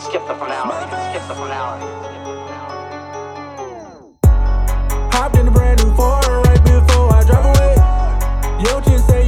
skip the finality. Skip the finale. Hopped in a brand new foreign right before I drive away. Yo, just say